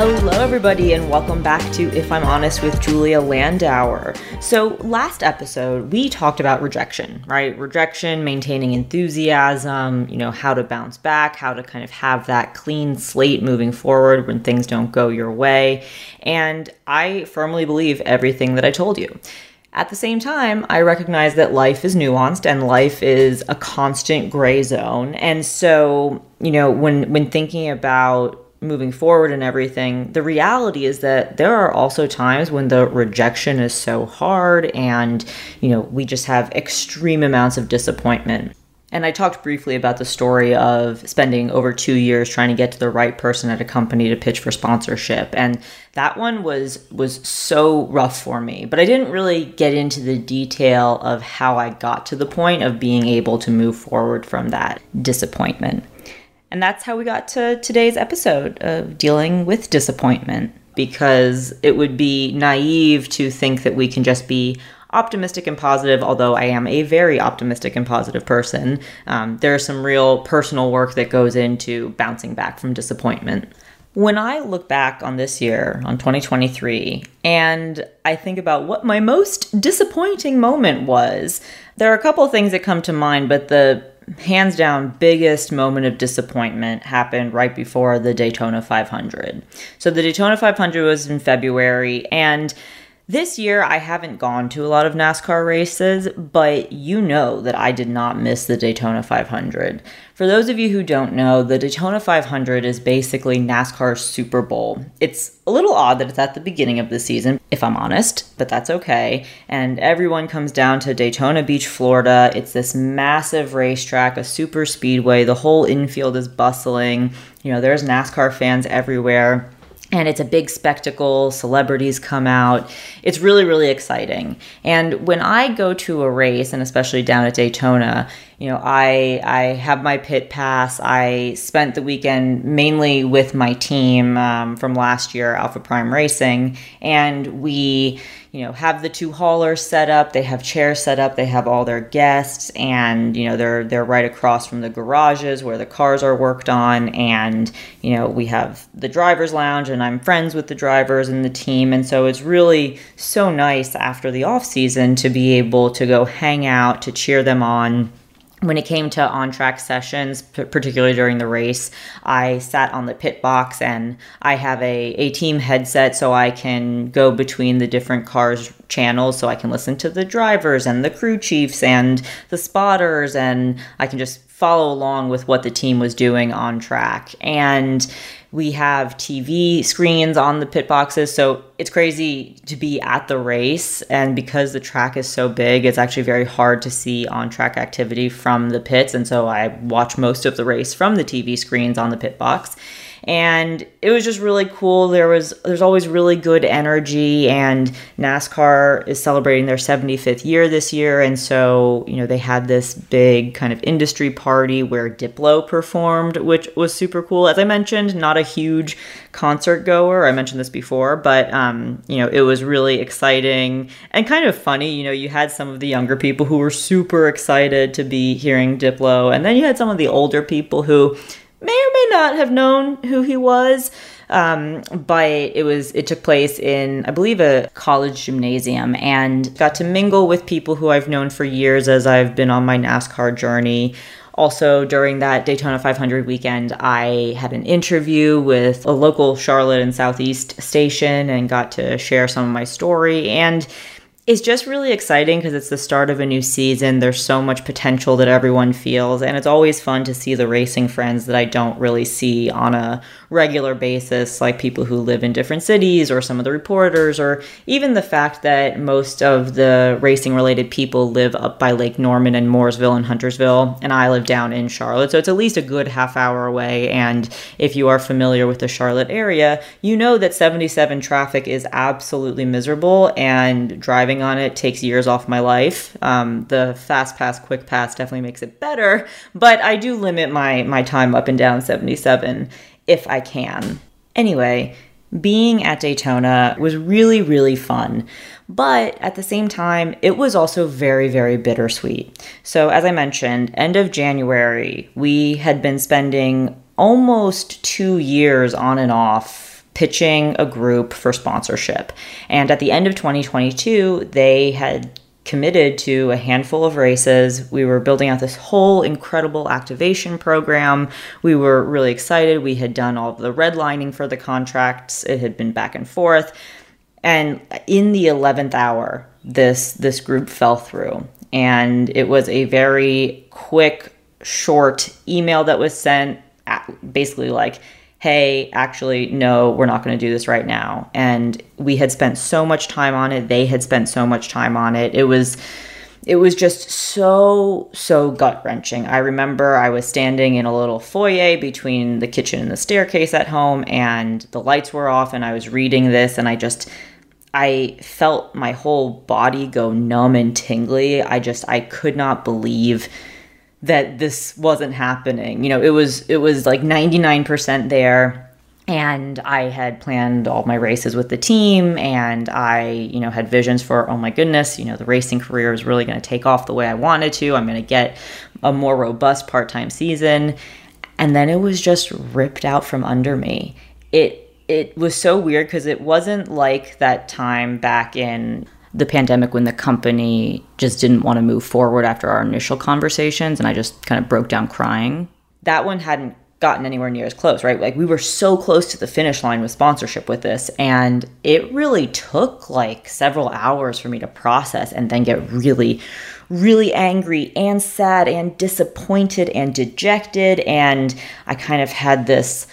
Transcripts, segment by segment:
Hello, everybody, and welcome back to If I'm Honest with Julia Landauer. So, last episode, we talked about rejection, right? Rejection, maintaining enthusiasm, you know, how to bounce back, how to kind of have that clean slate moving forward when things don't go your way. And I firmly believe everything that I told you. At the same time, I recognize that life is nuanced and life is a constant gray zone. And so, you know, when when thinking about moving forward and everything, the reality is that there are also times when the rejection is so hard and, you know, we just have extreme amounts of disappointment. And I talked briefly about the story of spending over two years trying to get to the right person at a company to pitch for sponsorship. And that one was was so rough for me. But I didn't really get into the detail of how I got to the point of being able to move forward from that disappointment. And that's how we got to today's episode of dealing with disappointment because it would be naive to think that we can just be optimistic and positive, although I am a very optimistic and positive person. Um, there's some real personal work that goes into bouncing back from disappointment. When I look back on this year, on 2023, and I think about what my most disappointing moment was, there are a couple of things that come to mind, but the hands down biggest moment of disappointment happened right before the Daytona 500. So the Daytona 500 was in February and this year, I haven't gone to a lot of NASCAR races, but you know that I did not miss the Daytona 500. For those of you who don't know, the Daytona 500 is basically NASCAR's Super Bowl. It's a little odd that it's at the beginning of the season, if I'm honest, but that's okay. And everyone comes down to Daytona Beach, Florida. It's this massive racetrack, a super speedway. The whole infield is bustling. You know, there's NASCAR fans everywhere and it's a big spectacle. Celebrities come out. It's really, really exciting. And when I go to a race, and especially down at Daytona, you know, I I have my pit pass. I spent the weekend mainly with my team um, from last year, Alpha Prime Racing, and we you know have the two haulers set up they have chairs set up they have all their guests and you know they're they're right across from the garages where the cars are worked on and you know we have the drivers lounge and I'm friends with the drivers and the team and so it's really so nice after the off season to be able to go hang out to cheer them on when it came to on track sessions, particularly during the race, I sat on the pit box and I have a, a team headset so I can go between the different cars channels so I can listen to the drivers and the crew chiefs and the spotters and I can just follow along with what the team was doing on track. And we have TV screens on the pit boxes, so it's crazy to be at the race. And because the track is so big, it's actually very hard to see on track activity from the pits. And so I watch most of the race from the TV screens on the pit box. And it was just really cool. There was there's always really good energy, and NASCAR is celebrating their 75th year this year, and so you know they had this big kind of industry party where Diplo performed, which was super cool. As I mentioned, not a huge concert goer. I mentioned this before, but um, you know it was really exciting and kind of funny. You know, you had some of the younger people who were super excited to be hearing Diplo, and then you had some of the older people who may or may not have known who he was. Um, but it was it took place in I believe a college gymnasium and got to mingle with people who I've known for years as I've been on my NASCAR journey. Also, during that Daytona 500 weekend, I had an interview with a local Charlotte and Southeast station and got to share some of my story. And it's just really exciting because it's the start of a new season. There's so much potential that everyone feels, and it's always fun to see the racing friends that I don't really see on a regular basis, like people who live in different cities or some of the reporters, or even the fact that most of the racing related people live up by Lake Norman and Mooresville and Huntersville, and I live down in Charlotte. So it's at least a good half hour away. And if you are familiar with the Charlotte area, you know that 77 traffic is absolutely miserable, and driving on it takes years off my life. Um, the fast pass, quick pass definitely makes it better, but I do limit my my time up and down 77 if I can. Anyway, being at Daytona was really really fun. But at the same time, it was also very, very bittersweet. So, as I mentioned, end of January, we had been spending almost two years on and off pitching a group for sponsorship. And at the end of 2022, they had committed to a handful of races. We were building out this whole incredible activation program. We were really excited. We had done all the redlining for the contracts. It had been back and forth. And in the 11th hour, this this group fell through. And it was a very quick short email that was sent basically like hey, actually, no, we're not going to do this right now. And we had spent so much time on it. They had spent so much time on it. It was. It was just so, so gut wrenching. I remember I was standing in a little foyer between the kitchen and the staircase at home, and the lights were off, and I was reading this, and I just, I felt my whole body go numb and tingly. I just, I could not believe that this wasn't happening. You know, it was it was like 99% there and I had planned all my races with the team and I, you know, had visions for oh my goodness, you know, the racing career is really going to take off the way I wanted to. I'm going to get a more robust part-time season. And then it was just ripped out from under me. It it was so weird because it wasn't like that time back in the pandemic when the company just didn't want to move forward after our initial conversations and I just kind of broke down crying. That one hadn't gotten anywhere near as close, right? Like we were so close to the finish line with sponsorship with this and it really took like several hours for me to process and then get really really angry and sad and disappointed and dejected and I kind of had this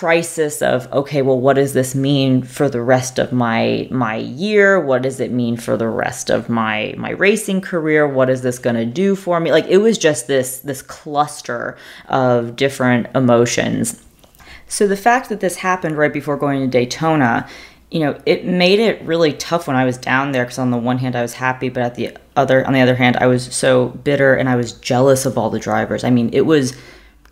crisis of okay well what does this mean for the rest of my my year? What does it mean for the rest of my my racing career? What is this going to do for me? Like it was just this this cluster of different emotions. So the fact that this happened right before going to Daytona you know it made it really tough when I was down there cuz on the one hand I was happy but at the other on the other hand I was so bitter and I was jealous of all the drivers. I mean it was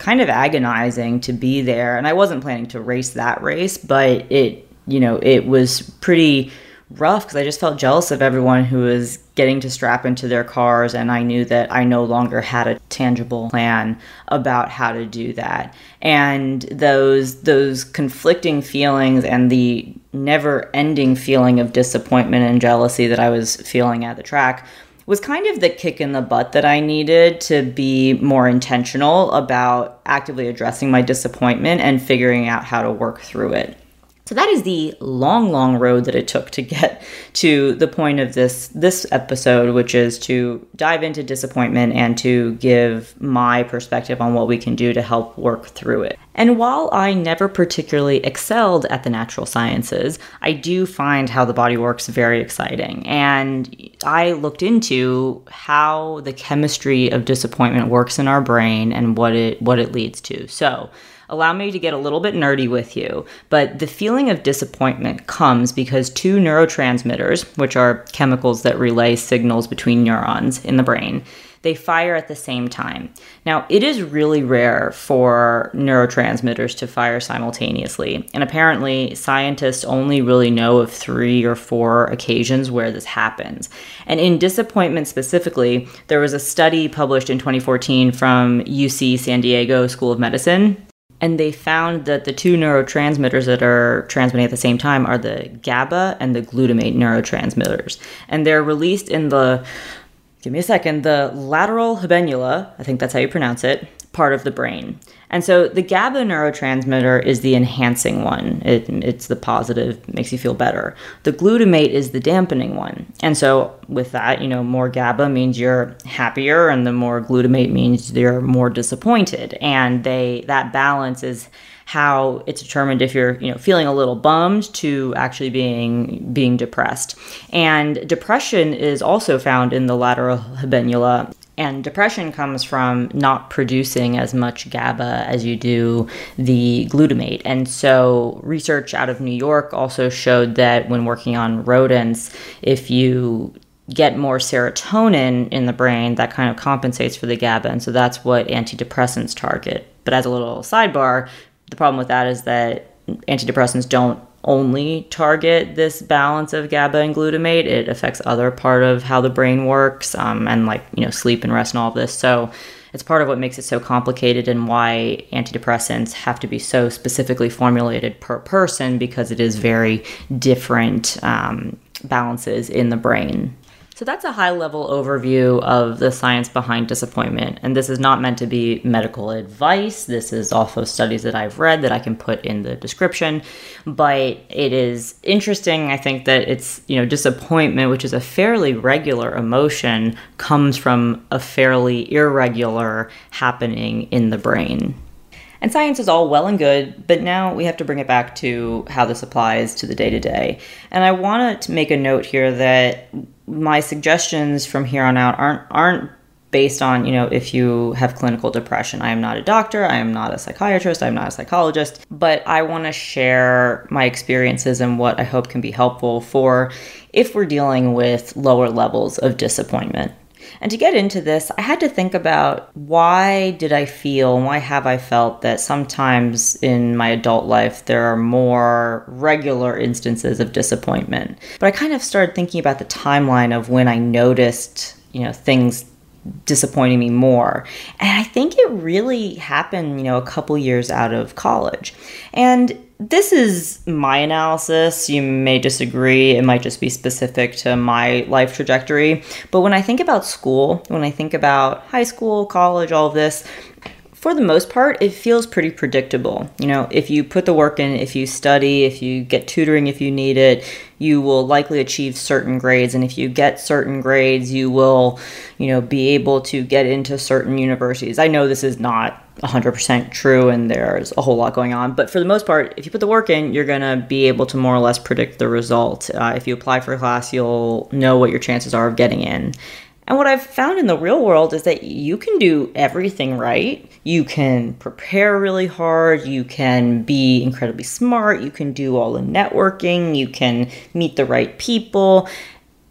kind of agonizing to be there. And I wasn't planning to race that race, but it, you know, it was pretty rough because I just felt jealous of everyone who was getting to strap into their cars and I knew that I no longer had a tangible plan about how to do that. And those those conflicting feelings and the never-ending feeling of disappointment and jealousy that I was feeling at the track was kind of the kick in the butt that I needed to be more intentional about actively addressing my disappointment and figuring out how to work through it. So that is the long, long road that it took to get to the point of this this episode, which is to dive into disappointment and to give my perspective on what we can do to help work through it. And while I never particularly excelled at the natural sciences, I do find how the body works very exciting. And I looked into how the chemistry of disappointment works in our brain and what it what it leads to. So, allow me to get a little bit nerdy with you, but the feeling of disappointment comes because two neurotransmitters, which are chemicals that relay signals between neurons in the brain, they fire at the same time. Now, it is really rare for neurotransmitters to fire simultaneously, and apparently, scientists only really know of three or four occasions where this happens. And in disappointment specifically, there was a study published in 2014 from UC San Diego School of Medicine and they found that the two neurotransmitters that are transmitting at the same time are the GABA and the glutamate neurotransmitters. And they're released in the give me a second, the lateral habenula, I think that's how you pronounce it, part of the brain. And so the GABA neurotransmitter is the enhancing one. It, it's the positive, makes you feel better. The glutamate is the dampening one. And so with that, you know, more GABA means you're happier and the more glutamate means you're more disappointed. And they that balance is how it's determined if you're you know feeling a little bummed to actually being being depressed and depression is also found in the lateral habenula and depression comes from not producing as much GABA as you do the glutamate. And so, research out of New York also showed that when working on rodents, if you get more serotonin in the brain, that kind of compensates for the GABA. And so, that's what antidepressants target. But as a little sidebar, the problem with that is that antidepressants don't only target this balance of GABA and glutamate. It affects other part of how the brain works, um, and like you know sleep and rest and all of this. So it's part of what makes it so complicated and why antidepressants have to be so specifically formulated per person because it is very different um, balances in the brain. So that's a high level overview of the science behind disappointment. And this is not meant to be medical advice. This is also studies that I've read that I can put in the description. But it is interesting, I think, that it's, you know, disappointment, which is a fairly regular emotion, comes from a fairly irregular happening in the brain. And science is all well and good, but now we have to bring it back to how this applies to the day to day. And I want to make a note here that my suggestions from here on out aren't aren't based on you know if you have clinical depression i am not a doctor i am not a psychiatrist i'm not a psychologist but i want to share my experiences and what i hope can be helpful for if we're dealing with lower levels of disappointment and to get into this, I had to think about why did I feel why have I felt that sometimes in my adult life there are more regular instances of disappointment. But I kind of started thinking about the timeline of when I noticed, you know, things disappointing me more. And I think it really happened, you know, a couple years out of college. And this is my analysis. You may disagree. It might just be specific to my life trajectory. But when I think about school, when I think about high school, college, all of this, for the most part, it feels pretty predictable. You know, if you put the work in, if you study, if you get tutoring if you need it, you will likely achieve certain grades. And if you get certain grades, you will, you know, be able to get into certain universities. I know this is not 100% true and there's a whole lot going on, but for the most part, if you put the work in, you're going to be able to more or less predict the result. Uh, if you apply for a class, you'll know what your chances are of getting in. And what I've found in the real world is that you can do everything right. You can prepare really hard. You can be incredibly smart. You can do all the networking. You can meet the right people.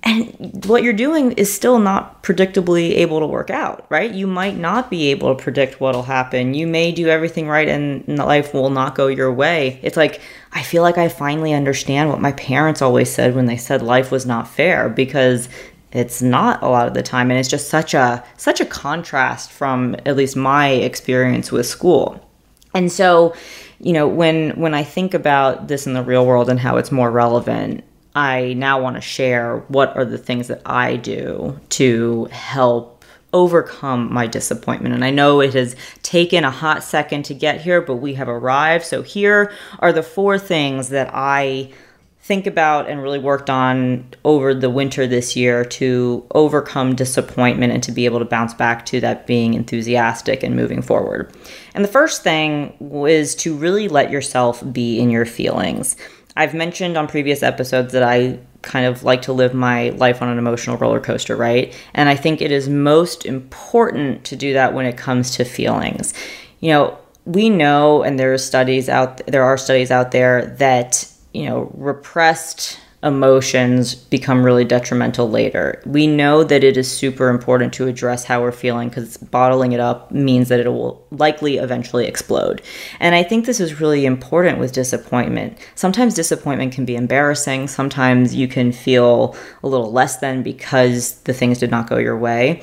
And what you're doing is still not predictably able to work out, right? You might not be able to predict what'll happen. You may do everything right and life will not go your way. It's like, I feel like I finally understand what my parents always said when they said life was not fair because it's not a lot of the time and it's just such a such a contrast from at least my experience with school. And so you know when when i think about this in the real world and how it's more relevant i now want to share what are the things that i do to help overcome my disappointment. And i know it has taken a hot second to get here but we have arrived. So here are the four things that i think about and really worked on over the winter this year to overcome disappointment and to be able to bounce back to that being enthusiastic and moving forward. And the first thing was to really let yourself be in your feelings. I've mentioned on previous episodes that I kind of like to live my life on an emotional roller coaster, right? And I think it is most important to do that when it comes to feelings. You know, we know and there are studies out there are studies out there that you know, repressed emotions become really detrimental later. We know that it is super important to address how we're feeling because bottling it up means that it will likely eventually explode. And I think this is really important with disappointment. Sometimes disappointment can be embarrassing, sometimes you can feel a little less than because the things did not go your way.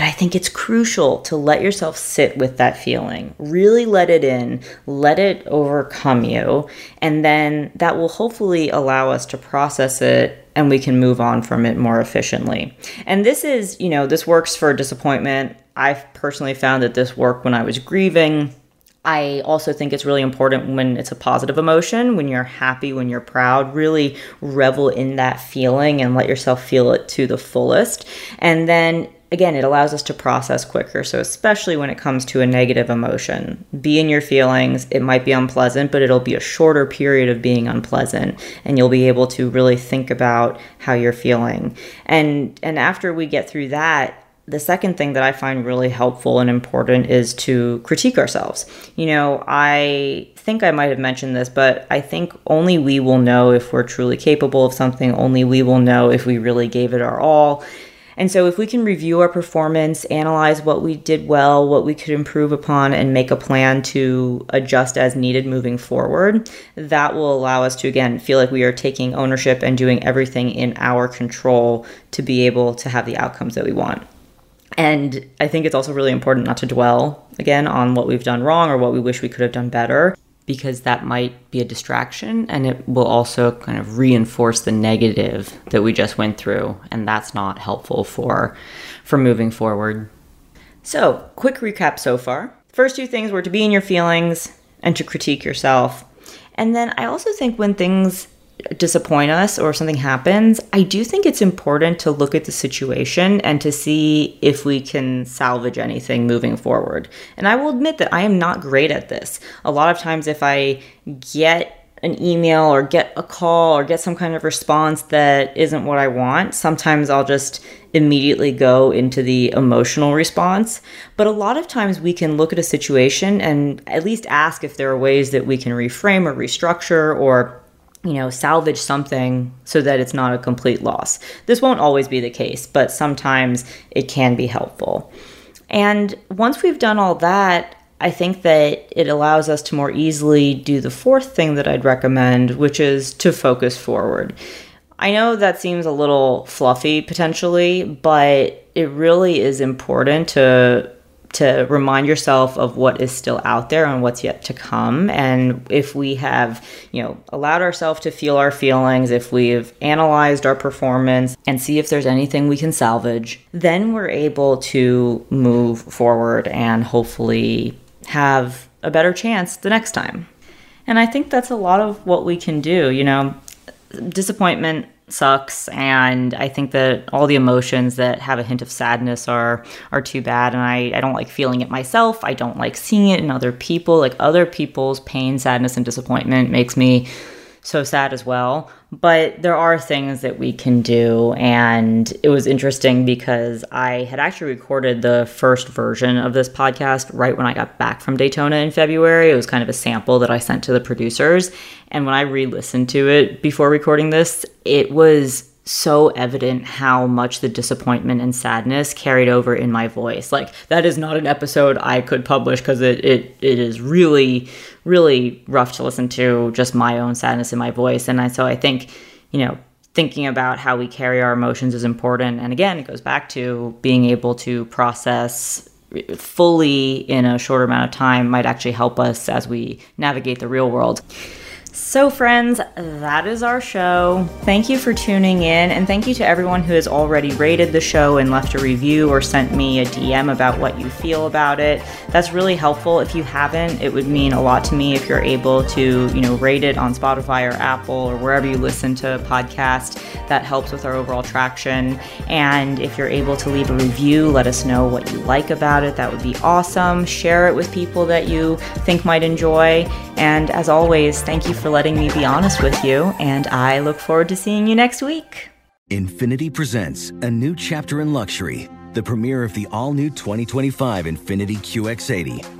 But I think it's crucial to let yourself sit with that feeling. Really let it in, let it overcome you, and then that will hopefully allow us to process it and we can move on from it more efficiently. And this is, you know, this works for disappointment. I've personally found that this worked when I was grieving. I also think it's really important when it's a positive emotion, when you're happy, when you're proud, really revel in that feeling and let yourself feel it to the fullest. And then again, it allows us to process quicker. So, especially when it comes to a negative emotion, be in your feelings. It might be unpleasant, but it'll be a shorter period of being unpleasant, and you'll be able to really think about how you're feeling. And and after we get through that, the second thing that I find really helpful and important is to critique ourselves. You know, I think I might have mentioned this, but I think only we will know if we're truly capable of something. Only we will know if we really gave it our all. And so, if we can review our performance, analyze what we did well, what we could improve upon, and make a plan to adjust as needed moving forward, that will allow us to again feel like we are taking ownership and doing everything in our control to be able to have the outcomes that we want. And I think it's also really important not to dwell again on what we've done wrong or what we wish we could have done better because that might be a distraction and it will also kind of reinforce the negative that we just went through and that's not helpful for for moving forward. So, quick recap so far. First two things were to be in your feelings and to critique yourself. And then I also think when things disappoint us or something happens, I do think it's important to look at the situation and to see if we can salvage anything moving forward. And I will admit that I am not great at this. A lot of times, if I get an email or get a call or get some kind of response that isn't what I want, sometimes I'll just immediately go into the emotional response. But a lot of times we can look at a situation and at least ask if there are ways that we can reframe or restructure or you know, salvage something so that it's not a complete loss. This won't always be the case, but sometimes it can be helpful. And once we've done all that, I think that it allows us to more easily do the fourth thing that I'd recommend, which is to focus forward. I know that seems a little fluffy potentially, but it really is important to to remind yourself of what is still out there and what's yet to come. And if we have you know allowed ourselves to feel our feelings if we've analyzed our performance and see if there's anything we can salvage then we're able to move forward and hopefully have a better chance the next time. And i think that's a lot of what we can do you know. Disappointment sucks and i think that all the emotions that have a hint of sadness are are too bad and i i don't like feeling it myself. I don't like seeing it in other people. Like other people's pain sadness and disappointment makes me so sad as well. But there are things that we can do. And it was interesting because I had actually recorded the first version of this podcast right when I got back from Daytona in February. It was kind of a sample that I sent to the producers. And when I re listened to it before recording this, it was so evident how much the disappointment and sadness carried over in my voice. Like that is not an episode I could publish because it, it it is really, really rough to listen to just my own sadness in my voice. And I, so I think, you know, thinking about how we carry our emotions is important. And again, it goes back to being able to process fully in a shorter amount of time might actually help us as we navigate the real world. So, friends, that is our show. Thank you for tuning in, and thank you to everyone who has already rated the show and left a review or sent me a DM about what you feel about it. That's really helpful. If you haven't, it would mean a lot to me if you're able to, you know, rate it on Spotify or Apple or wherever you listen to a podcast. That helps with our overall traction. And if you're able to leave a review, let us know what you like about it. That would be awesome. Share it with people that you think might enjoy. And as always, thank you for letting me be honest with you, and I look forward to seeing you next week. Infiniti presents a new chapter in luxury, the premiere of the all new 2025 Infiniti QX80,